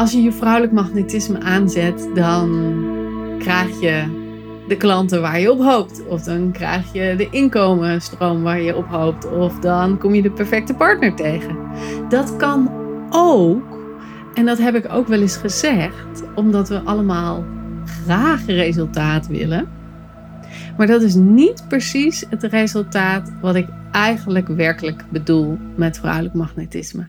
Als je je vrouwelijk magnetisme aanzet, dan krijg je de klanten waar je op hoopt. Of dan krijg je de inkomensstroom waar je op hoopt. Of dan kom je de perfecte partner tegen. Dat kan ook, en dat heb ik ook wel eens gezegd, omdat we allemaal graag resultaat willen. Maar dat is niet precies het resultaat wat ik eigenlijk werkelijk bedoel met vrouwelijk magnetisme.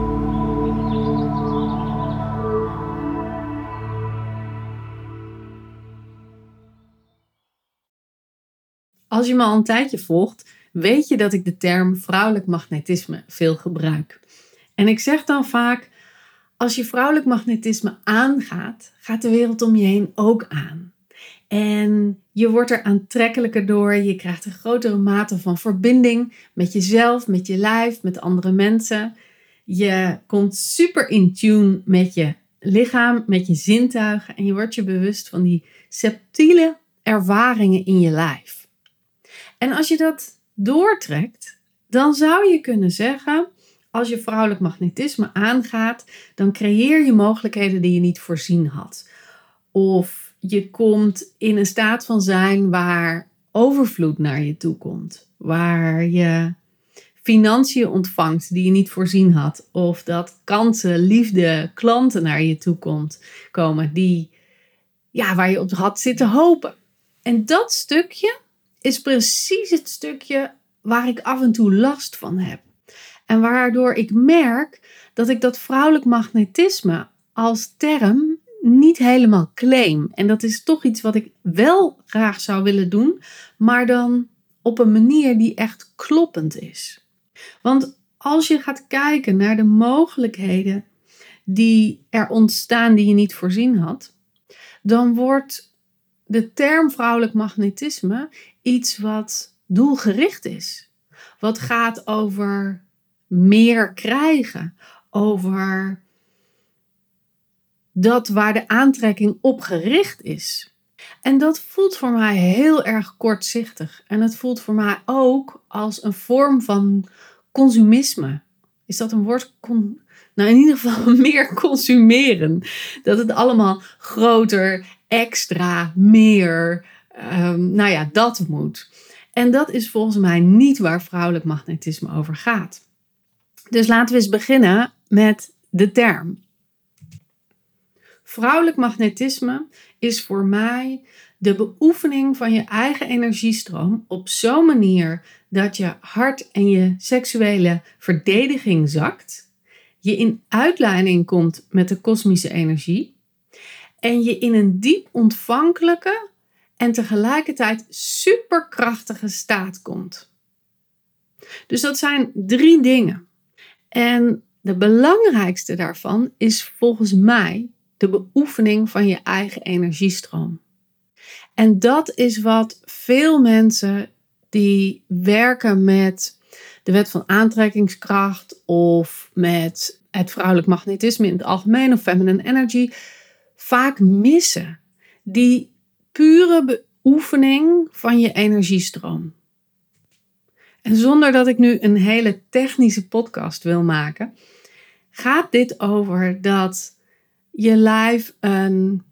Als je me al een tijdje volgt, weet je dat ik de term vrouwelijk magnetisme veel gebruik. En ik zeg dan vaak: als je vrouwelijk magnetisme aangaat, gaat de wereld om je heen ook aan. En je wordt er aantrekkelijker door, je krijgt een grotere mate van verbinding met jezelf, met je lijf, met andere mensen. Je komt super in tune met je lichaam, met je zintuigen en je wordt je bewust van die subtiele ervaringen in je lijf. En als je dat doortrekt, dan zou je kunnen zeggen, als je vrouwelijk magnetisme aangaat, dan creëer je mogelijkheden die je niet voorzien had. Of je komt in een staat van zijn waar overvloed naar je toe komt, waar je financiën ontvangt die je niet voorzien had, of dat kansen, liefde, klanten naar je toe komt, komen die ja, waar je op had zitten hopen. En dat stukje, is precies het stukje waar ik af en toe last van heb. En waardoor ik merk dat ik dat vrouwelijk magnetisme als term niet helemaal claim. En dat is toch iets wat ik wel graag zou willen doen, maar dan op een manier die echt kloppend is. Want als je gaat kijken naar de mogelijkheden die er ontstaan die je niet voorzien had, dan wordt de term vrouwelijk magnetisme iets wat doelgericht is. Wat gaat over meer krijgen, over dat waar de aantrekking op gericht is. En dat voelt voor mij heel erg kortzichtig. En het voelt voor mij ook als een vorm van consumisme. Is dat een woord? Nou, in ieder geval meer consumeren. Dat het allemaal groter, extra, meer, um, nou ja, dat moet. En dat is volgens mij niet waar vrouwelijk magnetisme over gaat. Dus laten we eens beginnen met de term. Vrouwelijk magnetisme is voor mij de beoefening van je eigen energiestroom op zo'n manier dat je hart en je seksuele verdediging zakt, je in uitleiding komt met de kosmische energie en je in een diep ontvankelijke en tegelijkertijd superkrachtige staat komt. Dus dat zijn drie dingen. En de belangrijkste daarvan is volgens mij de beoefening van je eigen energiestroom. En dat is wat veel mensen die werken met de wet van aantrekkingskracht of met het vrouwelijk magnetisme in het algemeen of feminine energy vaak missen. Die pure beoefening van je energiestroom. En zonder dat ik nu een hele technische podcast wil maken, gaat dit over dat je lijf een,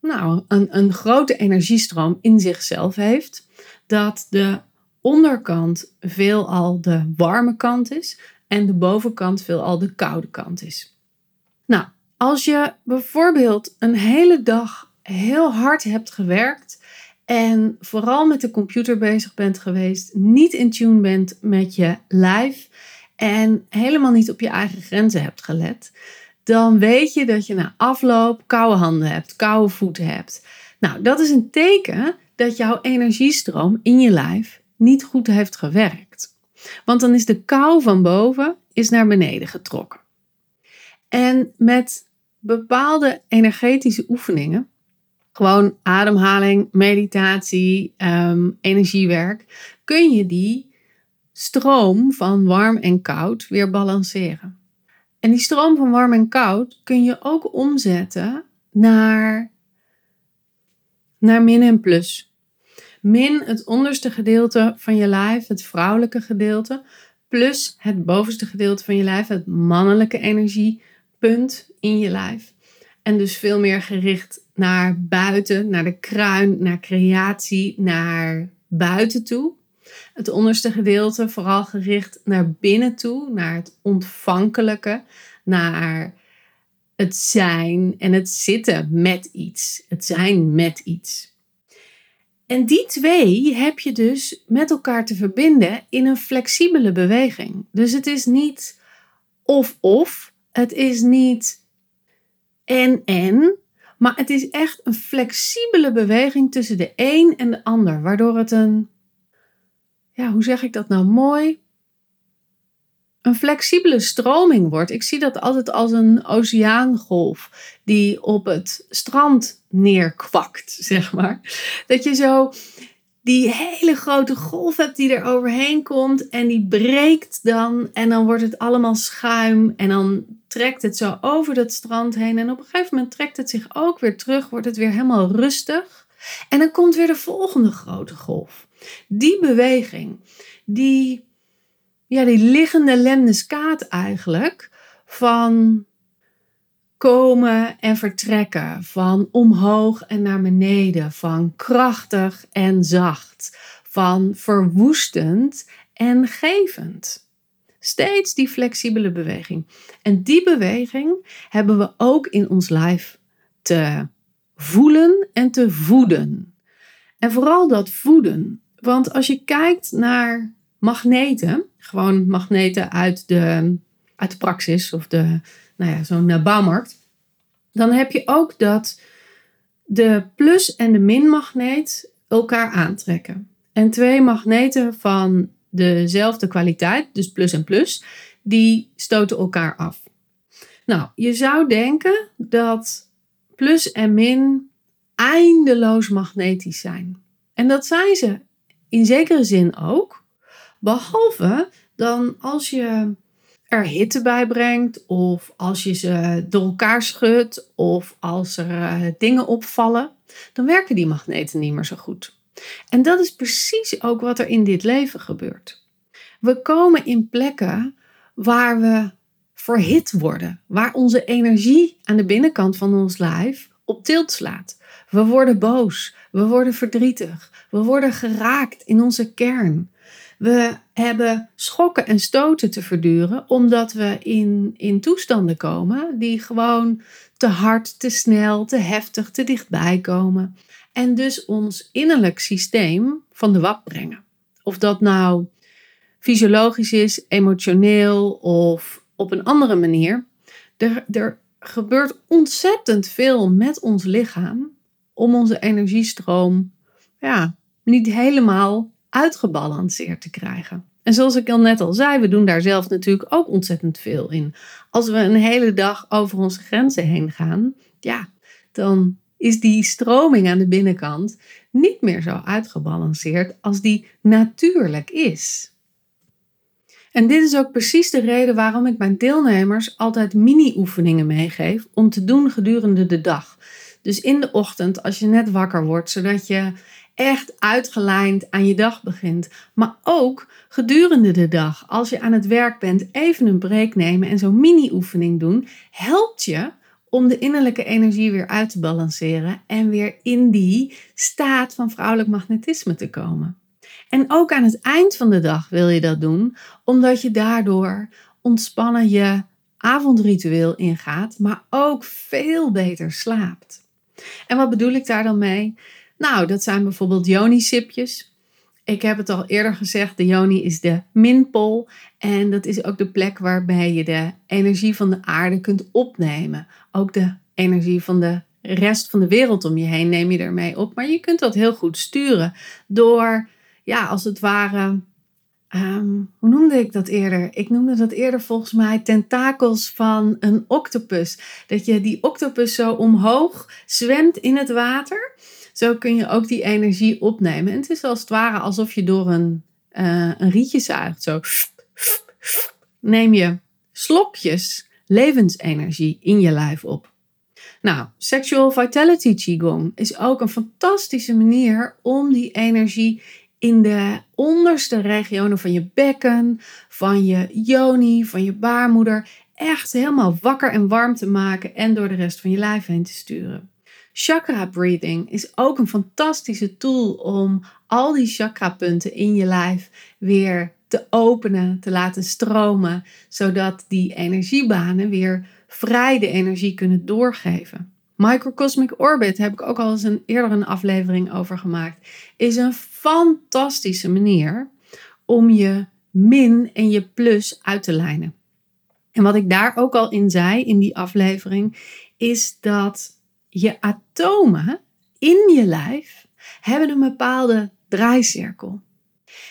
nou, een, een grote energiestroom in zichzelf heeft. Dat de onderkant veelal de warme kant is en de bovenkant veelal de koude kant is. Nou, als je bijvoorbeeld een hele dag heel hard hebt gewerkt en vooral met de computer bezig bent geweest, niet in tune bent met je lijf en helemaal niet op je eigen grenzen hebt gelet, dan weet je dat je na afloop koude handen hebt, koude voeten hebt. Nou, dat is een teken dat jouw energiestroom in je lijf niet goed heeft gewerkt. Want dan is de kou van boven is naar beneden getrokken. En met bepaalde energetische oefeningen gewoon ademhaling, meditatie, ehm, energiewerk, kun je die stroom van warm en koud weer balanceren. En die stroom van warm en koud kun je ook omzetten naar, naar min en plus. Min het onderste gedeelte van je lijf, het vrouwelijke gedeelte, plus het bovenste gedeelte van je lijf, het mannelijke energiepunt in je lijf. En dus veel meer gericht naar buiten, naar de kruin, naar creatie, naar buiten toe. Het onderste gedeelte vooral gericht naar binnen toe, naar het ontvankelijke, naar het zijn en het zitten met iets. Het zijn met iets. En die twee heb je dus met elkaar te verbinden in een flexibele beweging. Dus het is niet of-of, het is niet en-en, maar het is echt een flexibele beweging tussen de een en de ander, waardoor het een, ja, hoe zeg ik dat nou mooi? Een flexibele stroming wordt. Ik zie dat altijd als een oceaangolf die op het strand neerkwakt, zeg maar. Dat je zo die hele grote golf hebt die er overheen komt en die breekt dan en dan wordt het allemaal schuim en dan trekt het zo over dat strand heen en op een gegeven moment trekt het zich ook weer terug, wordt het weer helemaal rustig en dan komt weer de volgende grote golf. Die beweging, die, ja, die liggende lemniskaat eigenlijk van komen en vertrekken, van omhoog en naar beneden, van krachtig en zacht, van verwoestend en gevend. Steeds die flexibele beweging. En die beweging hebben we ook in ons lijf te voelen en te voeden. En vooral dat voeden. Want als je kijkt naar magneten, gewoon magneten uit de, uit de praxis of de, nou ja, zo'n eh, bouwmarkt, dan heb je ook dat de plus- en de minmagneet elkaar aantrekken. En twee magneten van dezelfde kwaliteit, dus plus en plus, die stoten elkaar af. Nou, je zou denken dat plus en min eindeloos magnetisch zijn. En dat zijn ze in zekere zin ook. Behalve dan als je er hitte bij brengt, of als je ze door elkaar schudt, of als er uh, dingen opvallen, dan werken die magneten niet meer zo goed. En dat is precies ook wat er in dit leven gebeurt. We komen in plekken waar we verhit worden, waar onze energie aan de binnenkant van ons lijf op tilt slaat. We worden boos, we worden verdrietig, we worden geraakt in onze kern. We hebben schokken en stoten te verduren omdat we in, in toestanden komen die gewoon te hard, te snel, te heftig, te dichtbij komen. En dus ons innerlijk systeem van de wap brengen. Of dat nou fysiologisch is, emotioneel of op een andere manier. Er, er gebeurt ontzettend veel met ons lichaam om onze energiestroom ja, niet helemaal uitgebalanceerd te krijgen. En zoals ik al net al zei, we doen daar zelf natuurlijk ook ontzettend veel in. Als we een hele dag over onze grenzen heen gaan, ja, dan is die stroming aan de binnenkant niet meer zo uitgebalanceerd als die natuurlijk is. En dit is ook precies de reden waarom ik mijn deelnemers altijd mini-oefeningen meegeef om te doen gedurende de dag. Dus in de ochtend, als je net wakker wordt, zodat je echt uitgelijnd aan je dag begint. Maar ook gedurende de dag, als je aan het werk bent, even een break nemen en zo'n mini-oefening doen, helpt je om de innerlijke energie weer uit te balanceren en weer in die staat van vrouwelijk magnetisme te komen. En ook aan het eind van de dag wil je dat doen, omdat je daardoor ontspannen je avondritueel ingaat, maar ook veel beter slaapt. En wat bedoel ik daar dan mee? Nou, dat zijn bijvoorbeeld yoni-sipjes. Ik heb het al eerder gezegd, de yoni is de minpol. En dat is ook de plek waarbij je de energie van de aarde kunt opnemen. Ook de energie van de rest van de wereld om je heen neem je ermee op. Maar je kunt dat heel goed sturen door, ja, als het ware ehm, hoe noemde ik dat eerder? Ik noemde dat eerder volgens mij tentakels van een octopus. Dat je die octopus zo omhoog zwemt in het water. Zo kun je ook die energie opnemen. En het is als het ware alsof je door een, uh, een rietje zuigt. Zo neem je slokjes levensenergie in je lijf op. Nou, Sexual Vitality Qigong is ook een fantastische manier om die energie in de onderste regionen van je bekken, van je yoni, van je baarmoeder echt helemaal wakker en warm te maken en door de rest van je lijf heen te sturen. Chakra breathing is ook een fantastische tool om al die chakrapunten in je lijf weer te openen, te laten stromen, zodat die energiebanen weer vrij de energie kunnen doorgeven. Microcosmic Orbit heb ik ook al eens een, eerder een aflevering over gemaakt. Is een fantastische manier om je min en je plus uit te lijnen. En wat ik daar ook al in zei in die aflevering, is dat je atomen in je lijf hebben een bepaalde draaicirkel.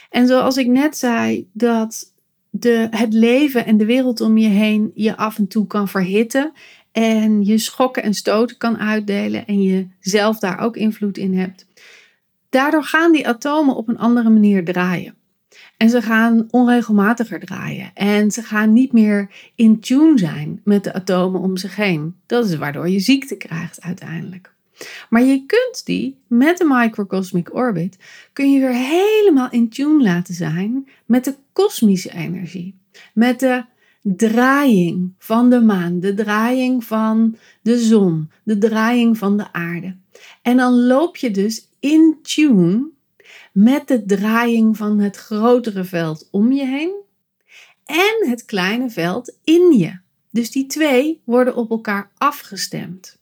En zoals ik net zei, dat de, het leven en de wereld om je heen je af en toe kan verhitten. En je schokken en stoten kan uitdelen en je zelf daar ook invloed in hebt. Daardoor gaan die atomen op een andere manier draaien. En ze gaan onregelmatiger draaien. En ze gaan niet meer in tune zijn met de atomen om zich heen. Dat is waardoor je ziekte krijgt uiteindelijk. Maar je kunt die met de microcosmic orbit kun je weer helemaal in tune laten zijn met de kosmische energie. Met de draaiing van de maan, de draaiing van de zon, de draaiing van de aarde. En dan loop je dus in tune met de draaiing van het grotere veld om je heen en het kleine veld in je. Dus die twee worden op elkaar afgestemd.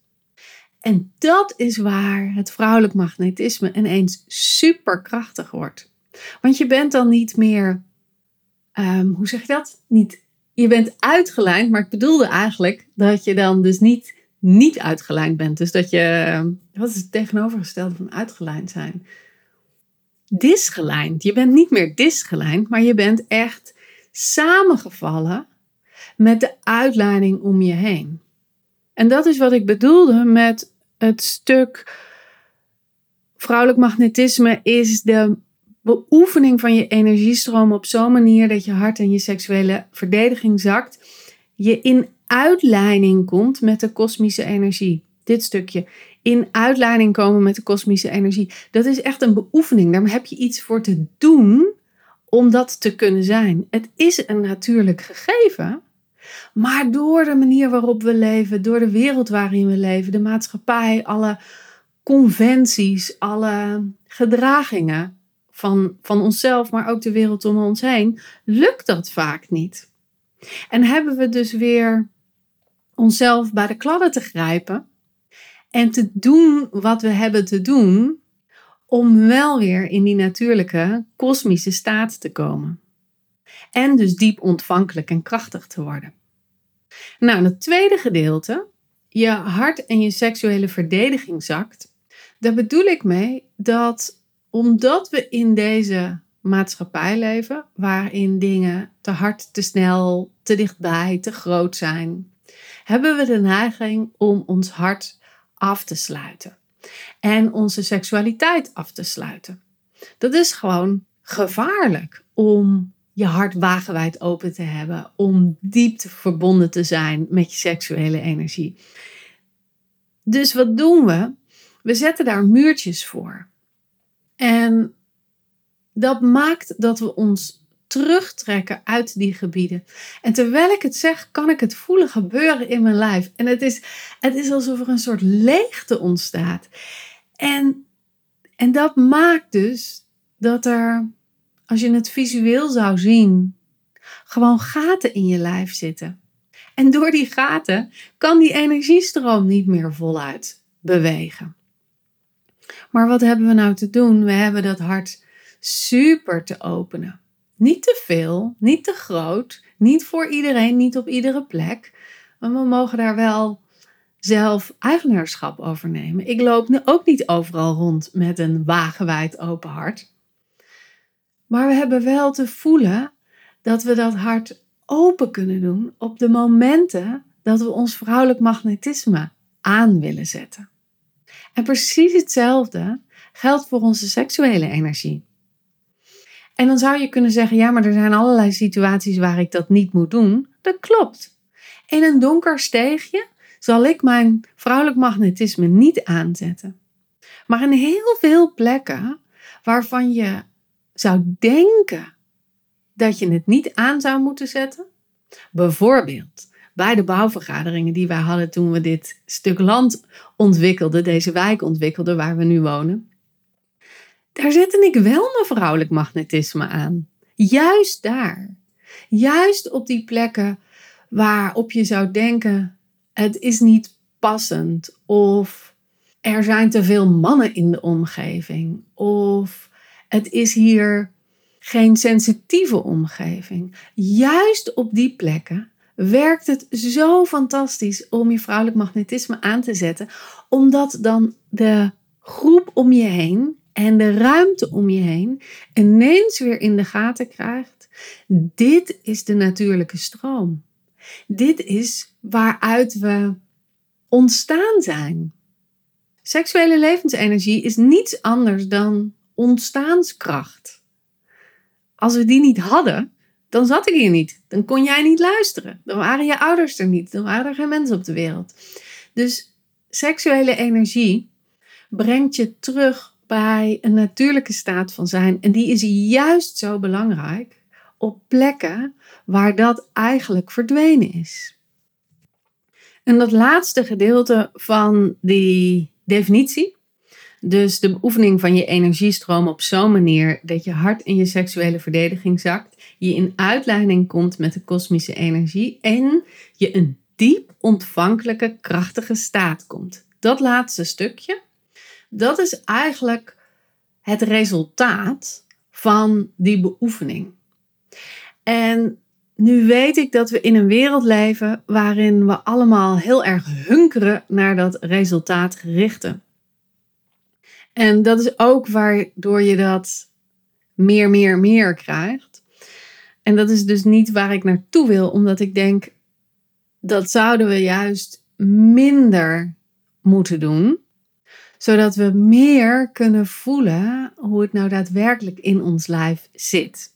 En dat is waar het vrouwelijk magnetisme ineens superkrachtig wordt. Want je bent dan niet meer, ehm, hoe zeg je dat? Niet, je bent uitgelijnd, maar ik bedoelde eigenlijk dat je dan dus niet, niet uitgelijnd bent. Dus dat je, ehm, wat is het tegenovergestelde van uitgelijnd zijn? Disgelijnd. Je bent niet meer disgelijnd, maar je bent echt samengevallen met de uitleiding om je heen. En dat is wat ik bedoelde met het stuk vrouwelijk magnetisme is de beoefening van je energiestroom op zo'n manier dat je hart en je seksuele verdediging zakt. Je in uitleiding komt met de kosmische energie. Dit stukje. In uitleiding komen met de kosmische energie. Dat is echt een beoefening. Daar heb je iets voor te doen om dat te kunnen zijn. Het is een natuurlijk gegeven. Maar door de manier waarop we leven, door de wereld waarin we leven, de maatschappij, alle conventies, alle gedragingen van, van onszelf, maar ook de wereld om ons heen, lukt dat vaak niet. En hebben we dus weer onszelf bij de kladden te grijpen en te doen wat we hebben te doen om wel weer in die natuurlijke kosmische staat te komen. En dus diep ontvankelijk en krachtig te worden. Nou, het tweede gedeelte, je hart en je seksuele verdediging zakt. Daar bedoel ik mee dat omdat we in deze maatschappij leven, waarin dingen te hard, te snel, te dichtbij, te groot zijn, hebben we de neiging om ons hart af te sluiten en onze seksualiteit af te sluiten. Dat is gewoon gevaarlijk om je hart wagenwijd open te hebben om diep verbonden te zijn met je seksuele energie. Dus wat doen we? We zetten daar muurtjes voor. En dat maakt dat we ons terugtrekken uit die gebieden. En terwijl ik het zeg, kan ik het voelen gebeuren in mijn lijf. En het is, het is alsof er een soort leegte ontstaat. En, en dat maakt dus dat er als je het visueel zou zien, gewoon gaten in je lijf zitten. En door die gaten kan die energiestroom niet meer voluit bewegen. Maar wat hebben we nou te doen? We hebben dat hart super te openen. Niet te veel, niet te groot, niet voor iedereen, niet op iedere plek. Maar we mogen daar wel zelf eigenaarschap over nemen. Ik loop nu ook niet overal rond met een wagenwijd open hart. Maar we hebben wel te voelen dat we dat hart open kunnen doen op de momenten dat we ons vrouwelijk magnetisme aan willen zetten. En precies hetzelfde geldt voor onze seksuele energie. En dan zou je kunnen zeggen: ja, maar er zijn allerlei situaties waar ik dat niet moet doen. Dat klopt. In een donker steegje zal ik mijn vrouwelijk magnetisme niet aanzetten. Maar in heel veel plekken waarvan je zou denken dat je het niet aan zou moeten zetten, bijvoorbeeld bij de bouwvergaderingen die wij hadden toen we dit stuk land ontwikkelden, deze wijk ontwikkelden waar we nu wonen, daar zette ik wel mijn vrouwelijk magnetisme aan. Juist daar. Juist op die plekken waarop je zou denken: het is niet passend of er zijn te veel mannen in de omgeving of het is hier geen sensitieve omgeving. Juist op die plekken werkt het zo fantastisch om je vrouwelijk magnetisme aan te zetten, omdat dan de groep om je heen en de ruimte om je heen ineens weer in de gaten krijgt. Dit is de natuurlijke stroom. Dit is waaruit we ontstaan zijn. Seksuele levensenergie is niets anders dan ontstaanskracht. Als we die niet hadden, dan zat ik hier niet. Dan kon jij niet luisteren. Dan waren je ouders er niet. Dan waren er geen mensen op de wereld. Dus seksuele energie brengt je terug bij een natuurlijke staat van zijn. En die is juist zo belangrijk op plekken waar dat eigenlijk verdwenen is. En dat laatste gedeelte van die definitie, dus de beoefening van je energiestroom op zo'n manier dat je hart in je seksuele verdediging zakt, je in uitleiding komt met de kosmische energie en je een diep ontvankelijke, krachtige staat komt. Dat laatste stukje, dat is eigenlijk het resultaat van die beoefening. En nu weet ik dat we in een wereld leven waarin we allemaal heel erg hunkeren naar dat resultaatgerichte. En dat is ook waardoor je dat meer, meer, meer krijgt. En dat is dus niet waar ik naartoe wil, omdat ik denk dat zouden we juist minder moeten doen, zodat we meer kunnen voelen hoe het nou daadwerkelijk in ons lijf zit.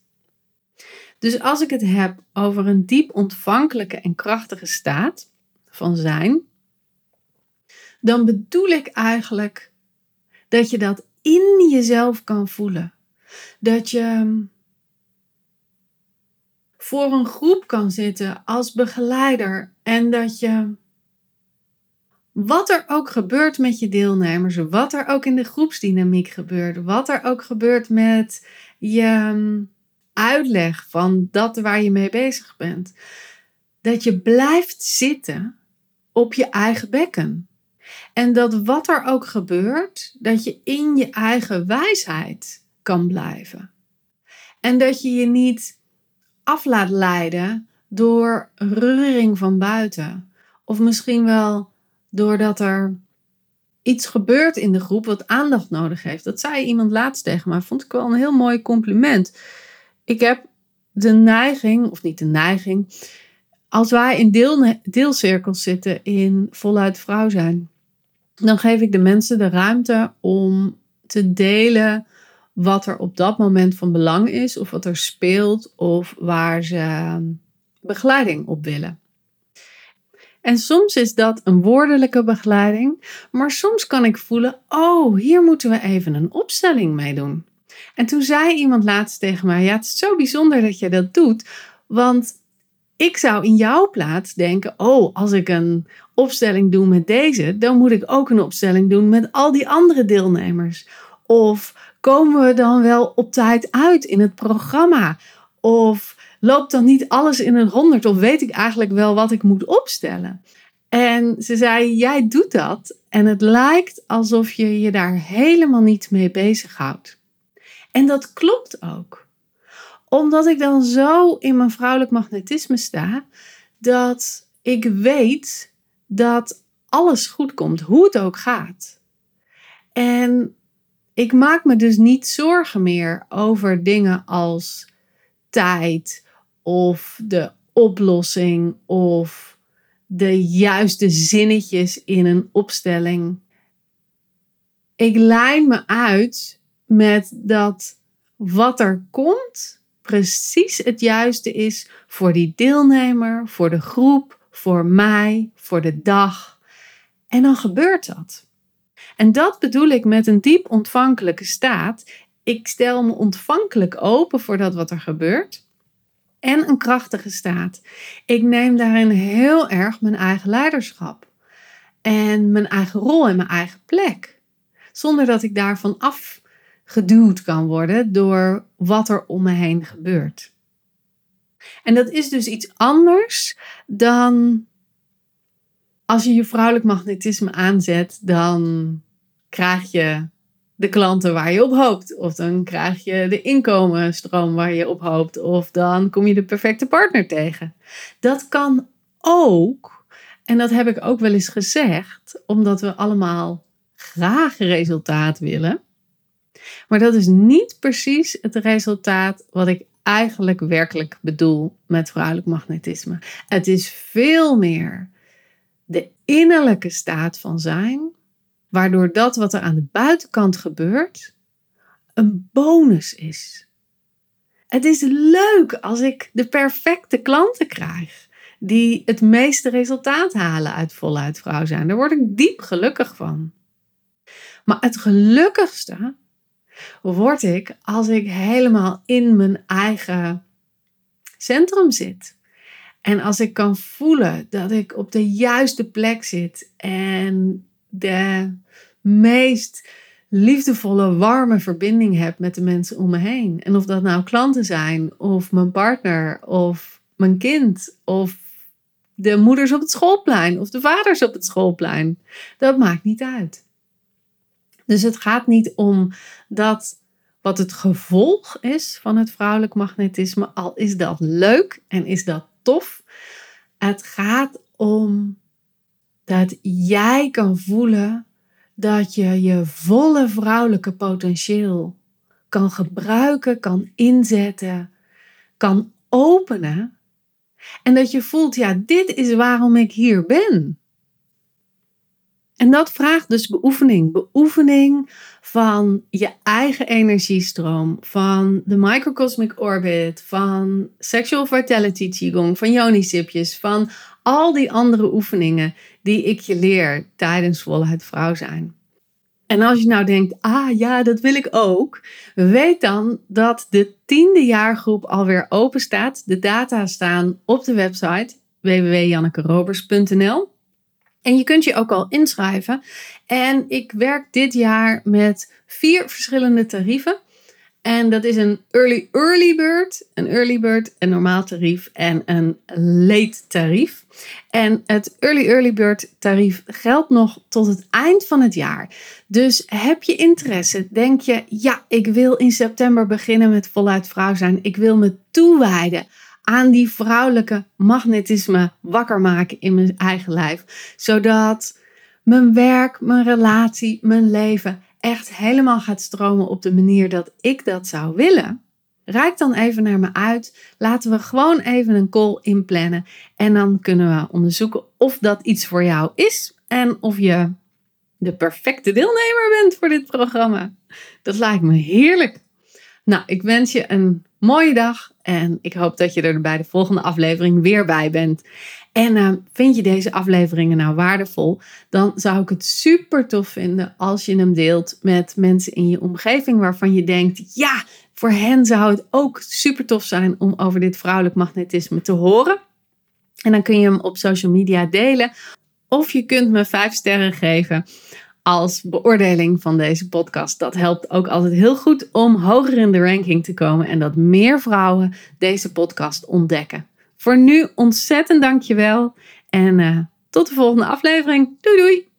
Dus als ik het heb over een diep ontvankelijke en krachtige staat van zijn, dan bedoel ik eigenlijk dat je dat in jezelf kan voelen. Dat je voor een groep kan zitten als begeleider en dat je wat er ook gebeurt met je deelnemers, wat er ook in de groepsdynamiek gebeurt, wat er ook gebeurt met je uitleg van dat waar je mee bezig bent, dat je blijft zitten op je eigen bekken. En dat wat er ook gebeurt, dat je in je eigen wijsheid kan blijven. En dat je je niet af laat leiden door reuring van buiten. Of misschien wel doordat er iets gebeurt in de groep wat aandacht nodig heeft. Dat zei iemand laatst tegen me, vond ik wel een heel mooi compliment. Ik heb de neiging, of niet de neiging, als wij in deel, deelcirkels zitten in voluit vrouw zijn, dan geef ik de mensen de ruimte om te delen wat er op dat moment van belang is, of wat er speelt, of waar ze begeleiding op willen. En soms is dat een woordelijke begeleiding, maar soms kan ik voelen: oh, hier moeten we even een opstelling mee doen. En toen zei iemand laatst tegen mij: ja, het is zo bijzonder dat je dat doet, want ik zou in jouw plaats denken: oh, als ik een opstelling doe met deze, dan moet ik ook een opstelling doen met al die andere deelnemers. Of komen we dan wel op tijd uit in het programma? Of loopt dan niet alles in een honderd? Of weet ik eigenlijk wel wat ik moet opstellen? En ze zei: Jij doet dat. En het lijkt alsof je je daar helemaal niet mee bezighoudt. En dat klopt ook. Omdat ik dan zo in mijn vrouwelijk magnetisme sta, dat ik weet dat alles goed komt, hoe het ook gaat. En ik maak me dus niet zorgen meer over dingen als tijd of de oplossing of de juiste zinnetjes in een opstelling. Ik lijn me uit met dat wat er komt precies het juiste is voor die deelnemer, voor de groep, voor mij, voor de dag. En dan gebeurt dat. En dat bedoel ik met een diep ontvankelijke staat. Ik stel me ontvankelijk open voor dat wat er gebeurt. En een krachtige staat. Ik neem daarin heel erg mijn eigen leiderschap. En mijn eigen rol en mijn eigen plek. Zonder dat ik daarvan afgeduwd kan worden door wat er om me heen gebeurt. En dat is dus iets anders dan als je je vrouwelijk magnetisme aanzet, dan krijg je de klanten waar je op hoopt. Of dan krijg je de inkomensstroom waar je op hoopt. Of dan kom je de perfecte partner tegen. Dat kan ook, en dat heb ik ook wel eens gezegd, omdat we allemaal graag resultaat willen. Maar dat is niet precies het resultaat wat ik eigenlijk werkelijk bedoel met vrouwelijk magnetisme. Het is veel meer de innerlijke staat van zijn, waardoor dat wat er aan de buitenkant gebeurt, een bonus is. Het is leuk als ik de perfecte klanten krijg, die het meeste resultaat halen uit voluit vrouw zijn. Daar word ik diep gelukkig van. Maar het gelukkigste word ik als ik helemaal in mijn eigen centrum zit. En als ik kan voelen dat ik op de juiste plek zit en de meest liefdevolle, warme verbinding heb met de mensen om me heen. En of dat nou klanten zijn, of mijn partner, of mijn kind, of de moeders op het schoolplein, of de vaders op het schoolplein. Dat maakt niet uit. Dus het gaat niet om dat wat het gevolg is van het vrouwelijk magnetisme, al is dat leuk en is dat tof. Het gaat om dat jij kan voelen dat je je volle vrouwelijke potentieel kan gebruiken, kan inzetten, kan openen. En dat je voelt, ja, dit is waarom ik hier ben. En dat vraagt dus beoefening. Beoefening van je eigen energiestroom, van de microcosmic orbit, van sexual vitality qigong, van yoni-sipjes, van al die andere oefeningen die ik je leer tijdens voluit vrouw zijn. En als je nou denkt, ah ja, dat wil ik ook, weet dan dat de tiende jaargroep alweer open staat. De data staan op de website www.jannekerobers.nl. En je kunt je ook al inschrijven. En ik werk dit jaar met vier verschillende tarieven. En dat is een early early bird, een early bird, een normaal tarief en een late tarief. En het early early bird tarief geldt nog tot het eind van het jaar. Dus heb je interesse? Denk je, ja, ik wil in september beginnen met voluit vrouw zijn. Ik wil me toewijden aan die vrouwelijke magnetisme wakker maken in mijn eigen lijf. Zodat mijn werk, mijn relatie, mijn leven echt helemaal gaat stromen op de manier dat ik dat zou willen. Rijk dan even naar me uit. Laten we gewoon even een call inplannen. En dan kunnen we onderzoeken of dat iets voor jou is. En of je de perfecte deelnemer bent voor dit programma. Dat lijkt me heerlijk. Nou, ik wens je een mooie dag en ik hoop dat je er bij de volgende aflevering weer bij bent. En uh, vind je deze afleveringen nou waardevol, dan zou ik het super tof vinden als je hem deelt met mensen in je omgeving waarvan je denkt, ja, voor hen zou het ook super tof zijn om over dit vrouwelijk magnetisme te horen. En dan kun je hem op social media delen. Of je kunt me vijf sterren geven als beoordeling van deze podcast. Dat helpt ook altijd heel goed om hoger in de ranking te komen en dat meer vrouwen deze podcast ontdekken. Voor nu ontzettend dankjewel en uh, tot de volgende aflevering. Doei doei!